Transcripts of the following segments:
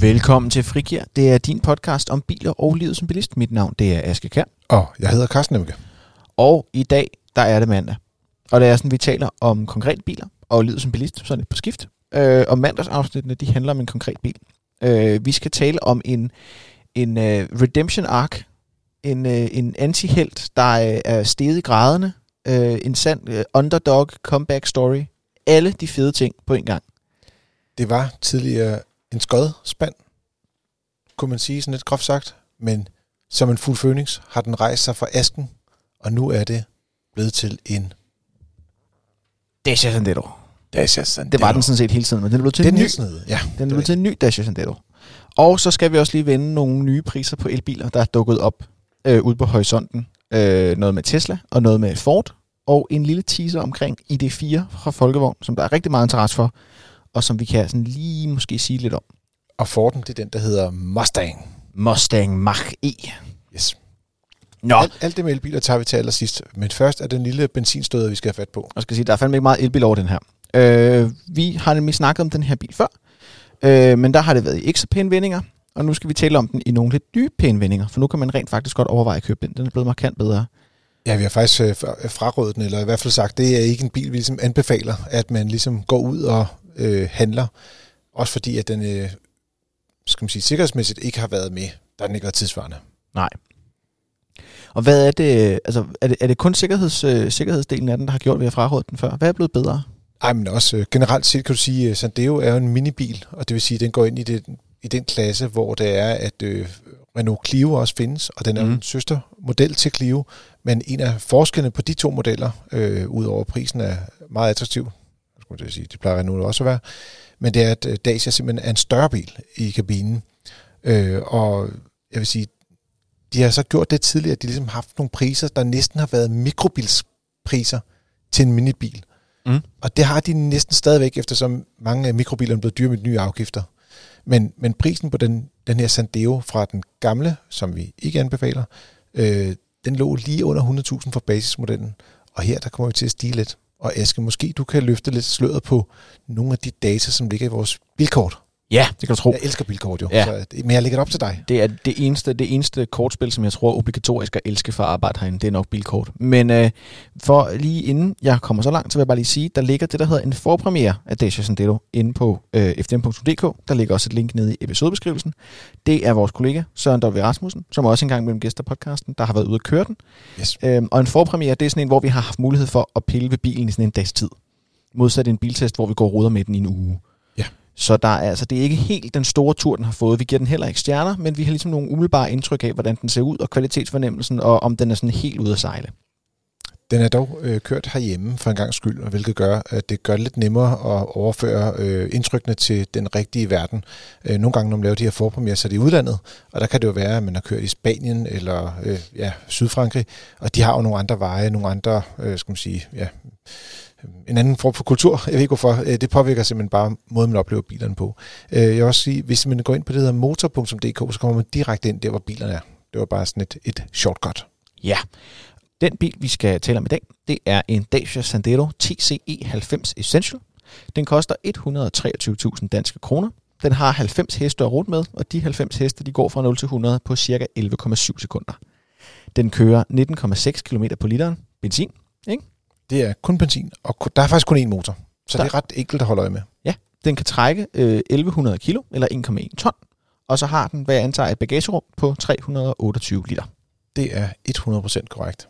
Velkommen til Frikir. Det er din podcast om biler og livet som bilist. Mit navn det er Aske Kær. Og jeg hedder Carsten Nemke. Og i dag, der er det mandag. Og det er sådan, vi taler om konkrete biler og livet som bilist, sådan lidt på skift. Øh, og mandagsafsnittene, de handler om en konkret bil. Øh, vi skal tale om en, en uh, redemption arc, en, uh, en anti-helt, der uh, er steget i graderne, uh, en sand uh, underdog comeback story. Alle de fede ting på en gang. Det var tidligere en skodspand, kunne man sige sådan lidt groft sagt, men som en fuld phoenix har den rejst sig fra asken, og nu er det blevet til en Dacia Sandero. Dacia Sandero. Det var den sådan set hele tiden, men den er blevet til Den en ny. nysnede, ja. Den blevet til en ny Dacia Sandero. Og så skal vi også lige vende nogle nye priser på elbiler, der er dukket op øh, ude på horisonten. Øh, noget med Tesla og noget med Ford. Og en lille teaser omkring ID4 fra Folkevogn, som der er rigtig meget interesse for, og som vi kan sådan lige måske sige lidt om. Og Forden, det er den, der hedder Mustang. Mustang Mach-E. Yes. Nå, Alt, alt det med elbiler tager vi til allersidst. Men først er den lille benzinstøder, vi skal have fat på. jeg skal sige, der er fandme ikke meget elbil over den her. Øh, vi har nemlig snakket om den her bil før, øh, men der har det været i ikke så pæne vendinger, og nu skal vi tale om den i nogle lidt nye pæne vendinger, for nu kan man rent faktisk godt overveje at købe den. Den er blevet markant bedre. Ja, vi har faktisk øh, fra- frarådet den, eller i hvert fald sagt, det er ikke en bil, vi ligesom anbefaler, at man ligesom går ud og øh, handler. Også fordi, at den, øh, skal man sige, sikkerhedsmæssigt ikke har været med, da den ikke var tidsvarende. Nej. Og hvad er det, altså er det, er det kun sikkerheds, øh, sikkerhedsdelen af den, der har gjort, at vi har frarådet den før? Hvad er blevet bedre? Ej, men også øh, generelt set kan du sige, at Sandero er jo en minibil, og det vil sige, at den går ind i, det, i den klasse, hvor det er, at øh, Renault Clio også findes, og den er mm. en søstermodel til Clio, men en af forskellene på de to modeller, øh, udover prisen er meget attraktiv, skulle til sige, det plejer Renault også at være, men det er, at øh, Dacia simpelthen er en større bil i kabinen, øh, og jeg vil sige, de har så gjort det tidligere, at de ligesom har haft nogle priser, der næsten har været mikrobilspriser til en minibil. Mm. Og det har de næsten stadigvæk, eftersom mange af mikrobilerne er blevet dyre med nye afgifter. Men, men prisen på den, den her Sandero fra den gamle, som vi ikke anbefaler, øh, den lå lige under 100.000 for basismodellen. Og her der kommer vi til at stige lidt. Og Aske, måske du kan løfte lidt sløret på nogle af de data, som ligger i vores bilkort. Ja, det kan du tro. Jeg elsker bilkort jo, Ja. så, men jeg lægger det op til dig. Det er det eneste, det eneste kortspil, som jeg tror obligatorisk at elske for at arbejde herinde. Det er nok bilkort. Men øh, for lige inden jeg kommer så langt, så vil jeg bare lige sige, der ligger det, der hedder en forpremiere af Dacia Sandero inde på øh, fdm.dk. Der ligger også et link nede i episodebeskrivelsen. Det er vores kollega Søren W. Rasmussen, som også engang mellem gæster podcasten, der har været ude at køre den. Yes. Øhm, og en forpremiere, det er sådan en, hvor vi har haft mulighed for at pille ved bilen i sådan en dags tid. Modsat en biltest, hvor vi går og ruder med den i en uge. Så der er, altså, det er ikke helt den store tur, den har fået. Vi giver den heller ikke stjerner, men vi har ligesom nogle umiddelbare indtryk af, hvordan den ser ud, og kvalitetsfornemmelsen, og om den er sådan helt ude at sejle. Den er dog øh, kørt herhjemme for en gang skyld, og hvilket gør, at det gør det lidt nemmere at overføre øh, indtrykkene til den rigtige verden. Øh, nogle gange, når man laver de her forpremier, så er det i udlandet, og der kan det jo være, at man har kørt i Spanien eller øh, ja, Sydfrankrig, og de har jo nogle andre veje, nogle andre, øh, skal man sige, ja, en anden form for kultur. Jeg ved ikke hvorfor. Øh, det påvirker simpelthen bare måden, man oplever bilerne på. Øh, jeg vil også sige, hvis man går ind på det, der motor.dk, så kommer man direkte ind der, hvor bilerne er. Det var bare sådan et, et shortcut. Ja. Den bil, vi skal tale om i dag, det er en Dacia Sandero TCE 90 Essential. Den koster 123.000 danske kroner. Den har 90 heste at rute med, og de 90 heste de går fra 0 til 100 på cirka 11,7 sekunder. Den kører 19,6 km på literen benzin. ikke? Det er kun benzin, og der er faktisk kun én motor. Så Der- det er ret enkelt at holde øje med. Den kan trække øh, 1100 kilo eller 1,1 ton, og så har den, hvad jeg antager, et bagagerum på 328 liter. Det er 100% korrekt.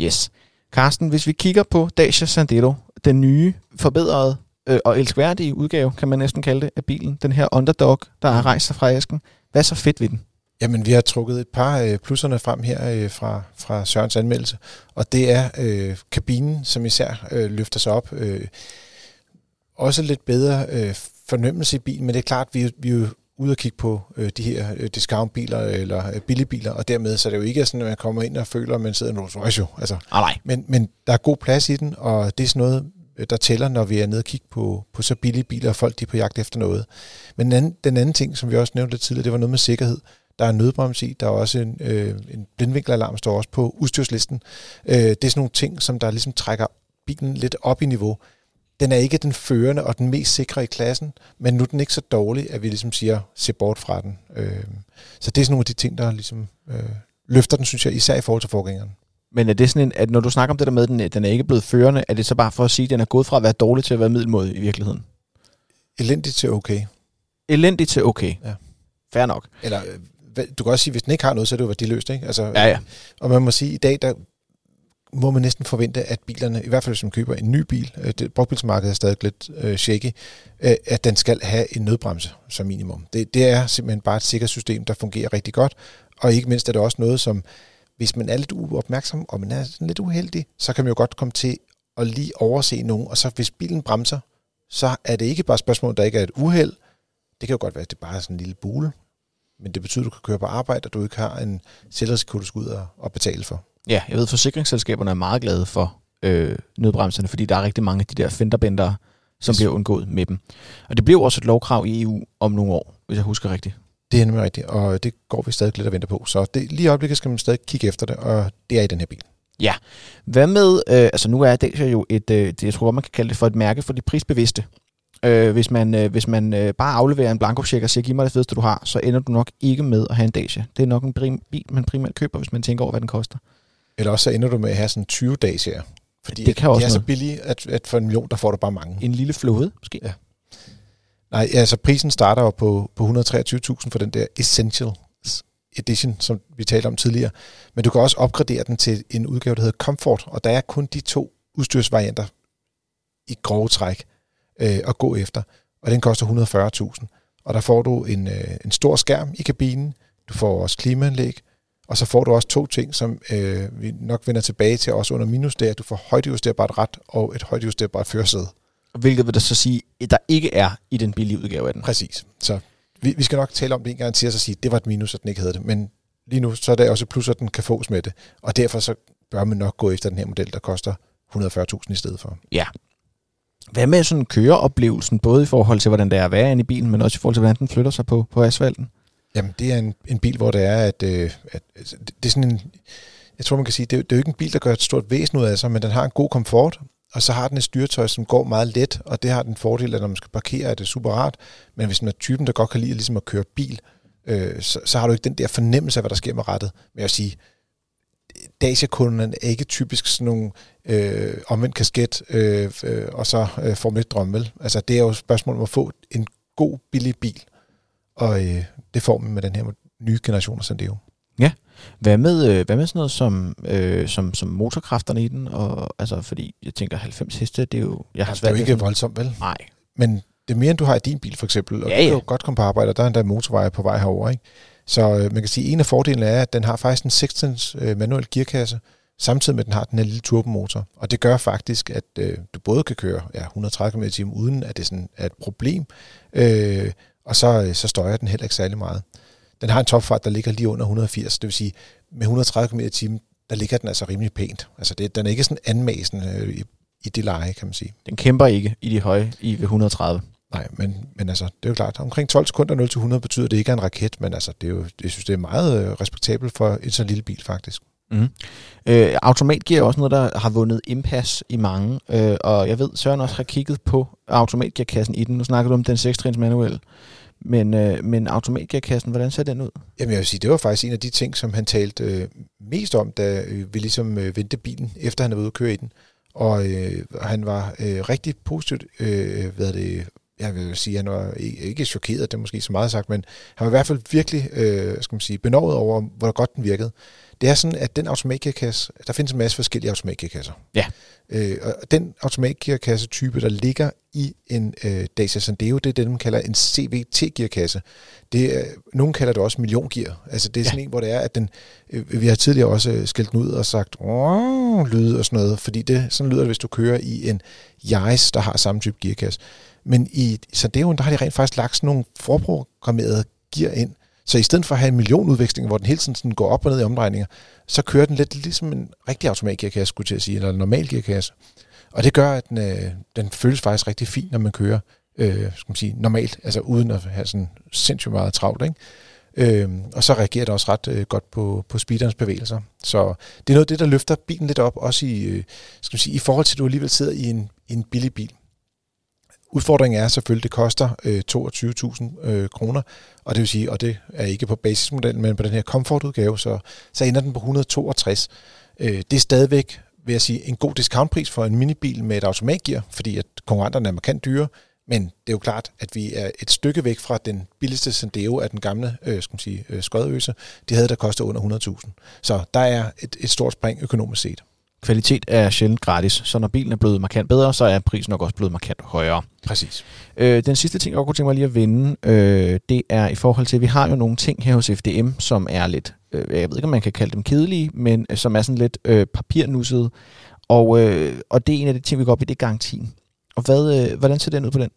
Yes. Carsten, hvis vi kigger på Dacia Sandero, den nye, forbedrede øh, og elskværdige udgave, kan man næsten kalde det, af bilen. Den her underdog, der har rejst sig fra æsken. Hvad er så fedt ved den? Jamen, vi har trukket et par øh, plusserne frem her øh, fra, fra Sørens anmeldelse, og det er øh, kabinen, som især øh, løfter sig op. Øh, også lidt bedre øh, fornemmelse i bilen, men det er klart, vi, vi er jo ude og kigge på øh, de her øh, discountbiler eller øh, billigbiler, og dermed så er det jo ikke sådan, at man kommer ind og føler, at man sidder i en Rolls Royce. Altså, Ah, nej. Men, men der er god plads i den, og det er sådan noget, øh, der tæller, når vi er nede og kigge på, på så billige biler, og folk de er på jagt efter noget. Men den anden, den anden ting, som vi også nævnte lidt tidligere, det var noget med sikkerhed. Der er nødbremse i, der er også en, øh, en blindvinkelalarm, står også på udstyrslisten. Øh, det er sådan nogle ting, som der ligesom trækker bilen lidt op i niveau. den er ikke den førende og den mest sikre i klassen, men nu er den ikke så dårlig, at vi ligesom siger, se bort fra den. Øh, så det er sådan nogle af de ting, der ligesom øh, løfter den, synes jeg, især i forhold til forgængeren. Men er det sådan en, at når du snakker om det der med, at den, den er ikke blevet førende, er det så bare for at sige, at den er gået fra at være dårlig til at være middelmådig i virkeligheden? Elendigt til okay. Elendigt til okay. Ja. Fair nok. Eller øh, du kan også sige, hvis den ikke har noget, så er det jo værdiløst, ikke? Altså, Ja, ja. Og man må sige, at i dag, der må man næsten forvente, at bilerne, i hvert fald hvis man køber en ny bil, øh, det, brugtbilsmarkedet er stadig lidt øh, shaky, øh, at den skal have en nødbremse som minimum. Det, det er simpelthen bare et sikkert system, der fungerer rigtig godt, og ikke mindst er det også noget, som hvis man er lidt uopmærksom, og man er sådan lidt uheldig, så kan man jo godt komme til at lige overse nogen, og så hvis bilen bremser, så er det ikke bare et spørgsmål, der ikke er et uheld. Det kan jo godt være, at det bare er sådan en lille bule, men det betyder, at du kan køre på arbejde, og du ikke har en selvrisiko, du skal ud og, og betale for. Ja, jeg ved, at forsikringsselskaberne er meget glade for øh, nødbremserne, fordi der er rigtig mange af de der fenderbændere, som Yes. bliver undgået med dem. Og det bliver også et lovkrav i EU om nogle år, hvis jeg husker rigtigt. Det er nemlig rigtigt, og det går vi stadig lidt og venter på. Så det, lige i øjeblikket skal man stadig kigge efter det, og det er i den her bil. Hvad med, øh, altså nu er Dacia jo et, øh, det, jeg tror man kan kalde det for et mærke for de prisbevidste. Øh, hvis man, øh, hvis man øh, bare afleverer en blankocheck og siger, giv mig det fedeste, du har, så ender du nok ikke med at have en Dacia. Det er nok en prim, bil, man primært køber, hvis man tænker over, hvad den koster. Eller også så ender du med at have sådan 20 dages her. Fordi Det kan også de er så noget. billige, at, at for en million, der får du bare mange. En lille flåde, måske. Ja. Nej, altså prisen starter jo på, på 123.000 for den der Essentials Edition, som vi talte om tidligere. Men du kan også opgradere den til en udgave, der hedder Comfort, og der er kun de to udstyrsvarianter i grove træk øh, at gå efter. Og den koster 140.000. Og der får du en, øh, en stor skærm i kabinen, du får også klimaanlæg, og så får du også to ting, som øh, vi nok vender tilbage til også under minus, det er, at du får højdejusterbart ret og et højdejusterbart førersæde. Hvilket vil der så sige, at der ikke er i den billige udgave af den. Præcis. Så vi, vi skal nok tale om det en gang til, og så sige, at det var et minus, at den ikke havde det. Men lige nu, så er det også et plus, at den kan fås med det. Og derfor så bør man nok gå efter den her model, der koster 140.000 i stedet for. Hvad med sådan køreoplevelsen, både i forhold til, hvordan det er at være inde i bilen, men også i forhold til, hvordan den flytter sig på, på asfalten? Jamen, det er en, en bil, hvor det er, at, øh, at altså, det, det er sådan en... Jeg tror, man kan sige, det, er- det er jo ikke en bil, der gør et stort væsen ud af sig, men den har en god komfort, og så har den et styretøj, som går meget let, og det har den fordel, at når man skal parkere, er det super rart. Men hvis man er typen, der godt kan lide ligesom at køre bil, øh, så, så har du ikke den der fornemmelse af, hvad der sker med rettet. Men jeg vil sige, Dacia-kunderne er ikke typisk sådan nogle øh, omvendt kasket, øh, øh, og så øh, Formel 1 drømme, vel? Altså, det er jo et spørgsmål om at få en god, billig bil, og øh, det får man med den her nye generation af Sandero. Hvad med, øh, hvad med sådan noget som, øh, som, som motorkræfterne i den? Og, altså, fordi jeg tænker, 90 heste, det er jo... Jeg har Altså, det er svært jo ikke sådan- voldsomt, vel? Nej. Men det er mere, end du har i din bil, for eksempel. Og Ja, ja, du kan jo godt komme på arbejde, og der er endda motorveje på vej herover, ikke? Så øh, man kan sige, at en af fordelene er, at den har faktisk en 16 øh, manuel gearkasse, samtidig med, at den har den her lille turbomotor. Og det gør faktisk, at øh, du både kan køre ja, 130 km t uden at det sådan er et problem, øh, og så, øh, så støjer den heller ikke særlig meget. Den har en topfart, der ligger lige under 180, det vil sige, med 130 km t der ligger den altså rimelig pænt. Altså det, den er ikke sådan anmasende øh, i, i det leje, kan man sige. Den kæmper ikke i de høje i ved 130. Nej, men, men altså, det er jo klart, omkring 12 sekunder 0 til 100 betyder det ikke er en raket, men altså, det er jo, jeg synes, det er meget øh, respektabelt for en så lille bil, faktisk. Mm. Øh, automatgear er også noget, der har vundet indpas i mange, øh, og jeg ved, Søren også har kigget på automatgearkassen i den. Nu snakker du om den 6-trins manuel, men, øh, men automatgearkassen, hvordan ser den ud? Jamen, jeg vil sige, det var faktisk en af de ting, som han talte øh, mest om, da øh, vi ligesom øh, vendte bilen, efter han havde været ude at køre i den. Og øh, han var øh, rigtig positivt, øh, hvad det, jeg vil sige, han var ikke, ikke chokeret, det er måske så meget sagt, men han var i hvert fald virkelig, øh, skal man sige, benovet over, hvor godt den virkede. Det er sådan, at den automatgearkasse, der findes en masse forskellige automatgearkasser. Ja. Øh, og den automatgearkasse-type, der ligger i en øh, Dacia Sandero, det er det, man kalder en CVT-gearkasse. Det er, nogen kalder det også milliongear. Altså det er sådan ja. en, hvor det er, at den, øh, vi har tidligere også øh, skældt den ud og sagt, "Åh", lyde og sådan noget, fordi det, sådan lyder det, hvis du kører i en Yaris, der har samme type gearkasse. Men i Sanderoen, der har de rent faktisk lagt sådan nogle forprogrammerede gear ind, så i stedet for at have en millionudveksling, hvor den hele tiden sådan går op og ned i omdrejninger, så kører den lidt ligesom en rigtig automatgearkasse, skulle jeg til at sige, eller en normal gearkasse. Og det gør, at den, øh, den føles faktisk rigtig fint, når man kører øh, skal man sige, normalt, altså uden at have sådan sindssygt meget travlt. Ikke? Øh, og så reagerer det også ret øh, godt på, på speederens bevægelser. Så det er noget af det, der løfter bilen lidt op, også i, øh, skal man sige, i forhold til, at du alligevel sidder i en, i en billig bil udfordringen er selvfølgelig, at det koster øh, 22.000 øh, kroner, og det vil sige, og det er ikke på basismodellen, men på den her komfortudgave, så, så ender den på 162. Øh, det er stadigvæk, vil jeg sige, en god discountpris for en minibil med et automatgear, fordi at konkurrenterne er markant dyre, men det er jo klart, at vi er et stykke væk fra den billigste Sandero af den gamle øh, skal man sige, øh, skodøse. De havde der kostet under 100.000. Så der er et, et stort spring økonomisk set. Kvalitet er sjældent gratis, så når bilen er blevet markant bedre, så er prisen nok også blevet markant højere. Præcis. Øh, den sidste ting, jeg kunne tænke mig lige at vende, øh, det er i forhold til, at vi har jo nogle ting her hos FDM, som er lidt, øh, jeg ved ikke, om man kan kalde dem kedelige, men øh, som er sådan lidt øh, papirnussede. Og, øh, og det er en af de ting, vi går op i, det er garantien. Og hvad, øh, hvordan ser den ud på den?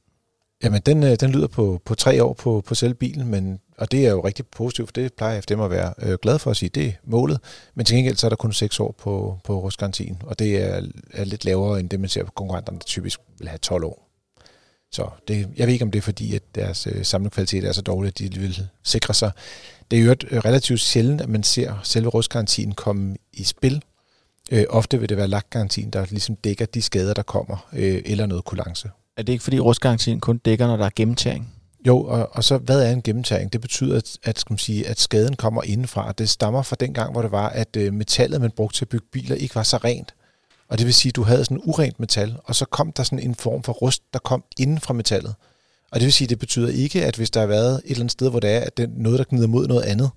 Jamen, den, øh, den lyder på, på tre år på, på selv bilen, men, og det er jo rigtig positivt, for det plejer FDM at være øh, glad for at sige, det er målet. Men til gengæld så er der kun 6 år på, på rustgarantien, og det er, er lidt lavere end det, man ser på konkurrenterne, der typisk vil have 12 år. Så det, jeg ved ikke, om det er fordi, at deres øh, samlede kvalitet er så dårlig, at de vil sikre sig. Det er jo et, øh, relativt sjældent, at man ser selve rustgarantien komme i spil. Øh, ofte vil det være lagtgarantien, der ligesom dækker de skader, der kommer, øh, eller noget kulance. Er det ikke fordi rustgarantien kun dækker, når der er gennemtæring? Jo, og, og så hvad er en gennemtæring? Det betyder, at, at, skal man sige, at skaden kommer indenfra. Det stammer fra den gang, hvor det var, at øh, metallet, man brugte til at bygge biler, ikke var så rent. Og det vil sige, at du havde sådan urent metal, og så kom der sådan en form for rust, der kom inden fra metallet. Og det vil sige, at det betyder ikke, at hvis der har været et eller andet sted, hvor det er, at det er noget, der gnider mod noget andet,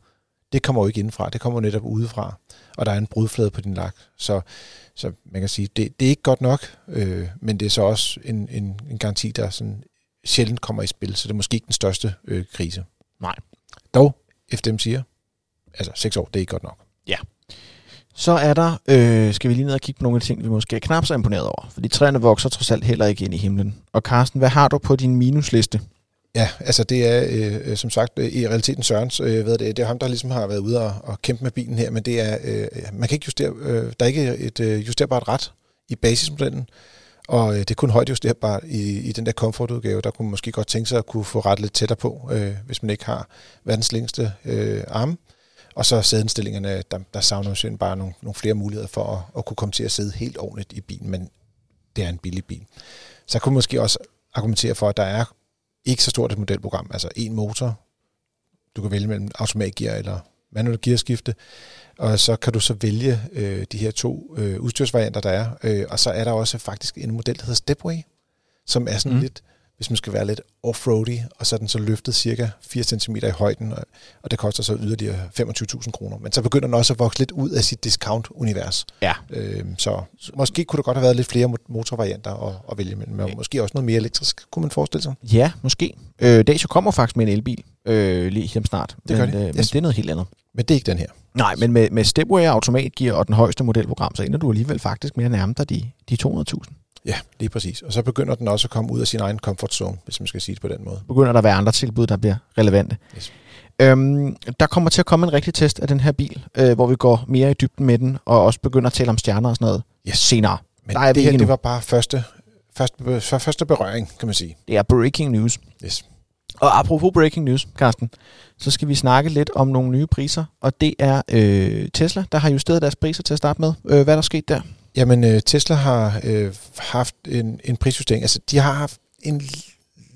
det kommer jo ikke indenfra, det kommer netop udefra. Og der er en brudflade på din lak. Så, så man kan sige, det, det er ikke godt nok, øh, men det er så også en, en, en garanti, der sådan sjældent kommer i spil, så det er måske ikke den største øh, krise. Nej. Dog, FDM siger, altså seks år, det er ikke godt nok. Ja. Så er der, øh, skal vi lige ned og kigge på nogle af de ting, vi måske er knap så imponeret over. Fordi træerne vokser trods alt heller ikke ind i himlen. Og Carsten, hvad har du på din minusliste? Ja, altså det er øh, som sagt øh, i realiteten Sørens, øh, ved det, det er ham, der ligesom har været ude og, og kæmpe med bilen her, men det er, øh, man kan ikke justere, øh, der er ikke et øh, justerbart ret i basismodellen, og øh, det er kun højt justerbart i, i den der komfortudgave, der kunne man måske godt tænke sig at kunne få ret lidt tættere på, øh, hvis man ikke har verdens længste øh, arme. Og så sædenstillingerne, der, der savner jo bare nogle, nogle flere muligheder for at, at kunne komme til at sidde helt ordentligt i bilen, men det er en billig bil. Så kunne måske også argumentere for, at der er ikke så stort et modelprogram, altså en motor, du kan vælge mellem automatgear eller manuel gearskifte, og så kan du så vælge øh, de her to øh, udstyrsvarianter, der er, øh, og så er der også faktisk en model, der hedder Stepway, som er sådan mm. lidt hvis man skal være lidt offroady, og så er den så løftet cirka 4 cm i højden, og, og det koster så yderligere 25.000 kroner. Men så begynder den også at vokse lidt ud af sit discount-univers. Ja. Øhm, så måske kunne der godt have været lidt flere motorvarianter at, at vælge mellem, men måske også noget mere elektrisk, kunne man forestille sig. Ja, måske. Øh, Dacia kommer faktisk med en elbil øh, lige hjem snart. Det gør men, det. Øh, Yes. men det er noget helt andet. Men det er ikke den her. Nej, men med, med Stepway automatgear og den højeste modelprogram, så ender du alligevel faktisk mere nærme dig de, de 200.000. Ja, lige præcis. Og så begynder den også at komme ud af sin egen comfort zone, hvis man skal sige det på den måde. Begynder der at være andre tilbud, der bliver relevante. Yes. Øhm, der kommer til at komme en rigtig test af den her bil, øh, hvor vi går mere i dybden med den, og også begynder at tale om stjerner og sådan noget Yes. senere. Men Der er det her, det var bare første, første, første berøring, kan man sige. Det er breaking news. Yes. Og apropos breaking news, Carsten, så skal vi snakke lidt om nogle nye priser, og det er øh, Tesla, der har justeret deres priser til at starte med. Øh, hvad er der sket der? Jamen, øh, Tesla har øh, haft en, en prisjustering. Altså, de har haft en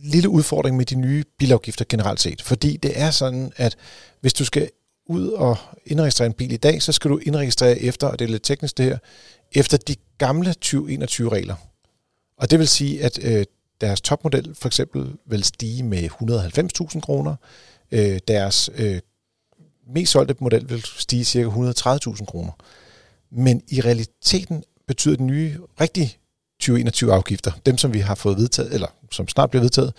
lille udfordring med de nye bilafgifter generelt set. Fordi det er sådan, at hvis du skal ud og indregistrere en bil i dag, så skal du indregistrere efter, og det er lidt teknisk det her, efter de gamle 2021-regler. Og det vil sige, at øh, deres topmodel for eksempel vil stige med 190.000 kroner. Øh, deres øh, mest solgte model vil stige ca. 130.000 kroner. Men i realiteten betyder den nye, rigtige 2021-afgifter, dem som vi har fået vedtaget, eller som snart bliver vedtaget,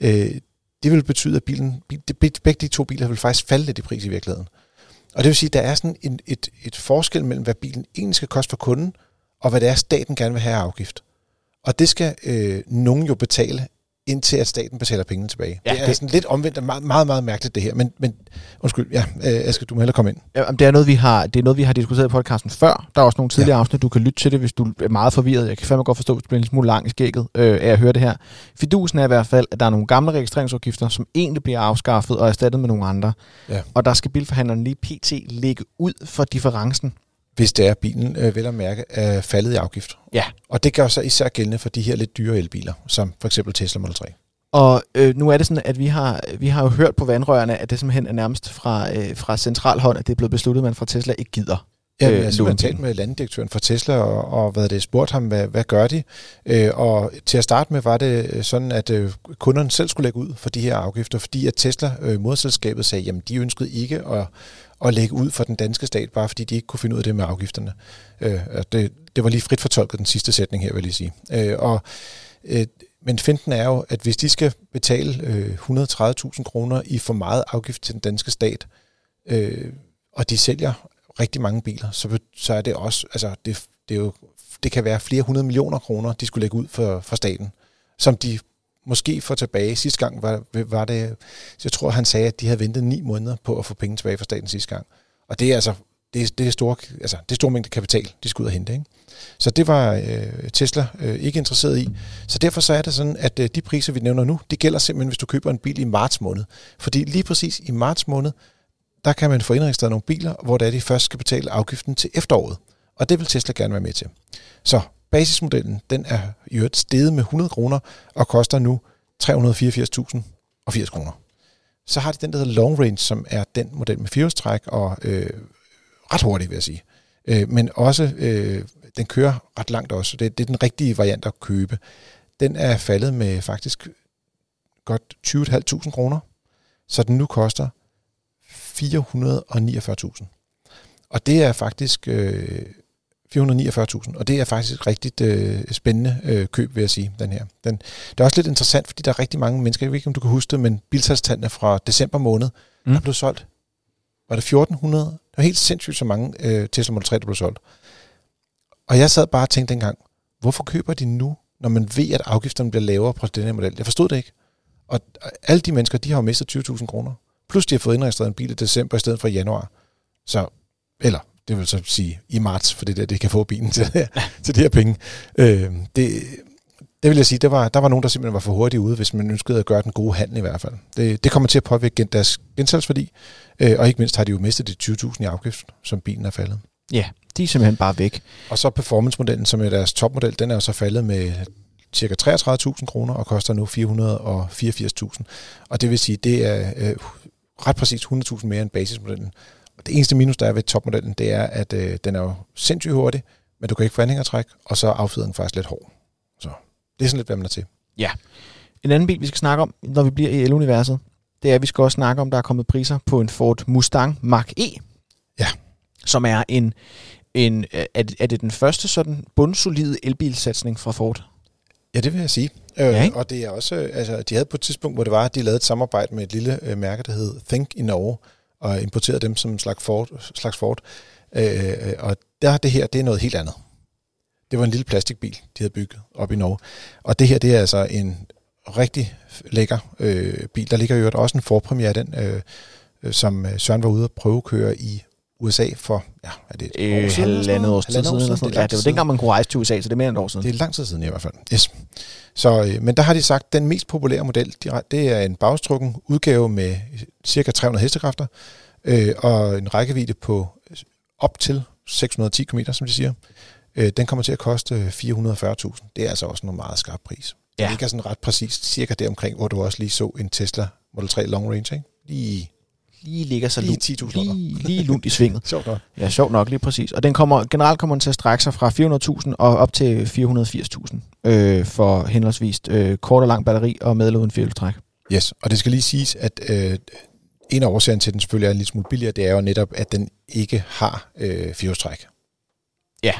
øh, det vil betyde, at bilen, begge de to biler vil faktisk falde lidt i pris i virkeligheden. Og det vil sige, at der er sådan en, et, et forskel mellem, hvad bilen egentlig skal koste for kunden, og hvad det er, staten gerne vil have af afgift. Og det skal øh, nogen jo betale, indtil at staten betaler pengene tilbage. Ja, det er det- sådan lidt omvendt og meget, meget, meget mærkeligt det her. Men, men undskyld, ja, øh, Asger, du må hellere komme ind. Ja, Det er, noget, vi har, det er noget, vi har diskuteret i podcasten før. Der er også nogle tidligere ja. afsnit, du kan lytte til det, hvis du er meget forvirret. Jeg kan fandme godt forstå, hvis du bliver en smule lang i skægget øh, af at høre det her. Fidusen er i hvert fald, at der er nogle gamle registreringsafgifter, som egentlig bliver afskaffet og erstattet med nogle andre. Ja. Og der skal bilforhandleren lige pt. lægge ud for differencen hvis det er, at bilen øh, vel at mærke er faldet i afgift. Ja. Og det gør sig især gældende for de her lidt dyre elbiler, som for eksempel Tesla Model 3. Og øh, nu er det sådan, at vi har, vi har jo hørt på vandrørene, at det simpelthen er nærmest fra, øh, fra central hånd, at det er blevet besluttet, at man fra Tesla ikke gider. Ja, øh, øh, jeg har talt med landdirektøren for Tesla og, og hvad det, spurgt ham, hvad, hvad gør de? Øh, og til at starte med var det sådan, at øh, kunderne selv skulle lægge ud for de her afgifter, fordi at Tesla, øh, moderselskabet, sagde, jamen de ønskede ikke at, at lægge ud for den danske stat, bare fordi de ikke kunne finde ud af det med afgifterne. Øh, det, det var lige frit fortolket den sidste sætning her, vil jeg sige. Øh, og, øh, men finten er jo, at hvis de skal betale øh, 130.000 kroner i for meget afgift til den danske stat, øh, og de sælger rigtig mange biler, så, så er det også, altså det, det, er jo, det kan være flere hundrede millioner kroner, de skulle lægge ud for, for staten, som de måske får tilbage. Sidste gang var, var det, jeg tror han sagde, at de havde ventet ni måneder på at få penge tilbage fra staten sidste gang. Og det er altså, det er, det er store, altså, det er store mængde kapital, de skulle ud og hente. Ikke? Så det var øh, Tesla øh, ikke interesseret i. Så derfor så er det sådan, at øh, de priser, vi nævner nu, det gælder simpelthen, hvis du køber en bil i marts måned. Fordi lige præcis i marts måned, der kan man få indregistreret nogle biler, hvor det er, de først skal betale afgiften til efteråret. Og det vil Tesla gerne være med til. Så basismodellen, den er i øvrigt steget med 100 kroner og koster nu 384.080 kroner. Så har de den, der hedder Long Range, som er den model med firehjulstræk og øh, ret hurtigt, vil jeg sige. Øh, men også, øh, den kører ret langt også. Det, det er den rigtige variant at købe. Den er faldet med faktisk godt 20.500 kroner, så den nu koster 449.000. Og det er faktisk øh, 449.000, og det er faktisk et rigtig øh, spændende øh, køb, vil jeg sige, den her. Den, det er også lidt interessant, fordi der er rigtig mange mennesker, jeg ved ikke, om du kan huske det, men bilsalgstallene fra december måned, mm. der blev solgt, var det 1400? Det var helt sindssygt så mange øh, Tesla Model 3, der blev solgt. Og jeg sad bare og tænkte dengang, hvorfor køber de nu, når man ved, at afgifterne bliver lavere på den her model? Jeg forstod det ikke. Og alle de mennesker, de har jo mistet 20.000 kroner. Plus de har fået indregistreret en bil i december i stedet for januar. Så, eller det vil så sige i marts, for det der, det kan få bilen til, til de her penge. Øh, det, det vil jeg sige, der var, der var nogen, der simpelthen var for hurtigt ude, hvis man ønskede at gøre den gode handel i hvert fald. Det, det kommer til at påvirke deres gensalgsværdi, øh, og ikke mindst har de jo mistet de 20.000 i afgift, som bilen er faldet. Ja, de er simpelthen bare væk. Og så performance-modellen, som er deres topmodel, den er jo så faldet med cirka 33.000 kroner og koster nu 484.000. Og det vil sige, det er øh, ret præcis 100.000 mere end basismodellen. Og det eneste minus, der er ved topmodellen, det er, at øh, den er jo sindssygt hurtig, men du kan ikke få anhængertræk, og så er affjedringen faktisk lidt hård. Så det er sådan lidt, hvad man er til. Ja. En anden bil, vi skal snakke om, når vi bliver i el-universet, det er, at vi skal også snakke om, der er kommet priser på en Ford Mustang Mach-E. Ja. Som er en, en er, det, er det den første sådan bundsolide elbilsatsning fra Ford? Ja, det vil jeg sige. Øh, ja, og det er også, altså, de havde på et tidspunkt, hvor det var, at de lavede et samarbejde med et lille øh, mærke, der hed Think i Norge, og importerede dem som slags Ford. Slags Ford. Øh, øh, og der det her, det er noget helt andet. Det var en lille plastikbil, de havde bygget op i Norge. Og det her, det er altså en rigtig lækker øh, bil. Der ligger jo også en forpremiere af den, øh, øh som øh, Søren var ude at prøve at køre i USA for, ja, er det et øh, år siden? Halvandet års tid siden. Eller sådan. Det ja, det var dengang, man kunne rejse til USA, så det er mere end et år siden. Det er lang tid siden i hvert fald. Yes. Så, øh, men der har de sagt, at den mest populære model, det er en bagstrukken udgave med cirka 300 hestekræfter, øh, og en rækkevidde på op til 610 km, som de siger. Øh, den kommer til at koste 440.000. Det er altså også en meget skarp pris. Ja. Det ligger sådan ret præcist, cirka deromkring, hvor du også lige så en Tesla Model 3 Long Range, ikke? Lige lige ligger så lige 10.000 lige, lige lunt i svinget. sjovt nok. Ja, sjovt nok, lige præcis. Og den kommer, generelt kommer den til at strække sig fra 400.000 og op til 480.000 øh, for henholdsvis øh, kort og lang batteri og med eller uden fjælstræk. Yes, og det skal lige siges, at øh, en af årsagerne til, at den selvfølgelig er en lille smule billigere, det er jo netop, at den ikke har øh, fjolstræk. Ja.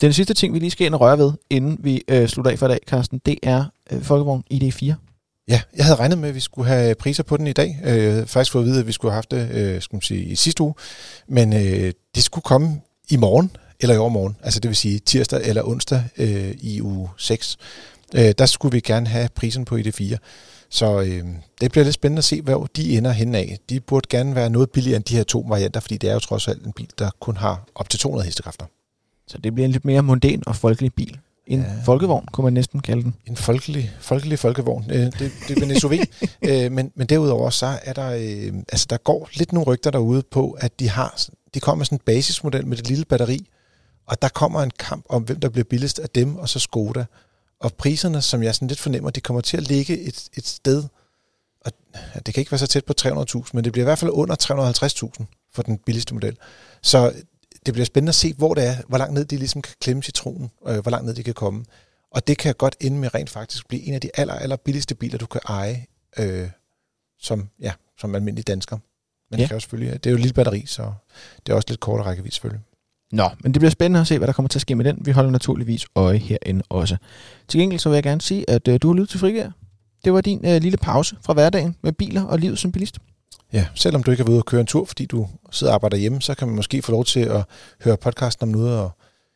Den sidste ting, vi lige skal ind og røre ved, inden vi øh, slutter af for i dag, Carsten, det er øh, Folkevogn ID4. Ja, jeg havde regnet med, at vi skulle have priser på den i dag. Øh, jeg havde faktisk fået at vide, at vi skulle have haft det øh, skal man sige, i sidste uge. Men øh, det skulle komme i morgen, eller i overmorgen. Altså det vil sige tirsdag eller onsdag øh, i uge 6. Øh, der skulle vi gerne have prisen på ID4. Så øh, det bliver lidt spændende at se, hvor de ender hen af. De burde gerne være noget billigere end de her to varianter, fordi det er jo trods alt en bil, der kun har op til 200 hestekræfter. Så det bliver en lidt mere mondæn og folkelig bil. En ja. folkevogn, kunne man næsten kalde den. En folkelig, folkelig folkevogn. Øh, det, det er en SUV. øh, men, men derudover så er der, øh, altså der går lidt nogle rygter derude på, at de har de kommer med sådan en basismodel med det lille batteri, og der kommer en kamp om, hvem der bliver billigst af dem, og så Skoda. Og priserne, som jeg sådan lidt fornemmer, de kommer til at ligge et, et sted, og det kan ikke være så tæt på 300.000, men det bliver i hvert fald under 350.000 for den billigste model. Så det bliver spændende at se, hvor det er, hvor langt ned de ligesom kan klemme citronen, øh, hvor langt ned de kan komme. Og det kan godt ende med rent faktisk blive en af de aller, aller billigste biler, du kan eje øh, som, ja, som almindelig dansker. Men ja. det, kan jo selvfølgelig, det er jo et lille batteri, så det er også lidt kortere rækkevidde selvfølgelig. Nå, men det bliver spændende at se, hvad der kommer til at ske med den. Vi holder naturligvis øje herinde også. Til gengæld så vil jeg gerne sige, at øh, du har lyttet til Frigær. Det var din øh, lille pause fra hverdagen med biler og livet som bilist. Ja, selvom du ikke har været ude og køre en tur, fordi du sidder og arbejder hjemme, så kan man måske få lov til at høre podcasten om noget og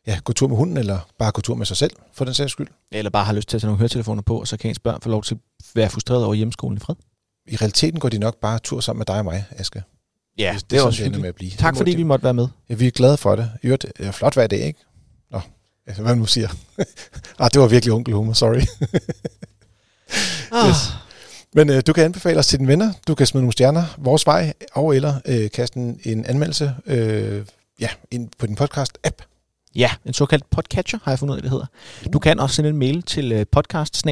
ja, gå tur med hunden, eller bare gå tur med sig selv, for den sags skyld. Eller bare har lyst til at tage nogle høretelefoner på, og så kan ens børn få lov til at være frustreret over hjemmeskolen i fred. I realiteten går de nok bare tur sammen med dig og mig, Aske. Ja, det, det, er også hyggeligt. med at blive. Tak Det fordi vi måtte være med. Ja, vi er glade for det. I øvrigt, er flot hver dag, ikke? Nå, altså, hvad man nu siger. ah, det var virkelig onkelhumor, sorry. Ah. Yes. Men øh, du kan anbefale os til dine venner. Du kan smide nogle stjerner vores vej, og eller øh, kaste en, en anmeldelse øh, ja, ind på din podcast-app. Ja, en såkaldt podcatcher har jeg fundet ud af, det hedder. Du kan også sende en mail til øh, podcast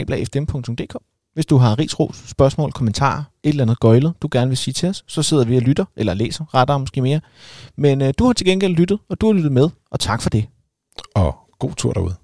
hvis du har rigsros, spørgsmål, kommentarer, et eller andet gøjlet, du gerne vil sige til os, så sidder vi og lytter, eller læser, rettere måske mere. Men øh, du har til gengæld lyttet, og du har lyttet med, og tak for det. Og god tur derude.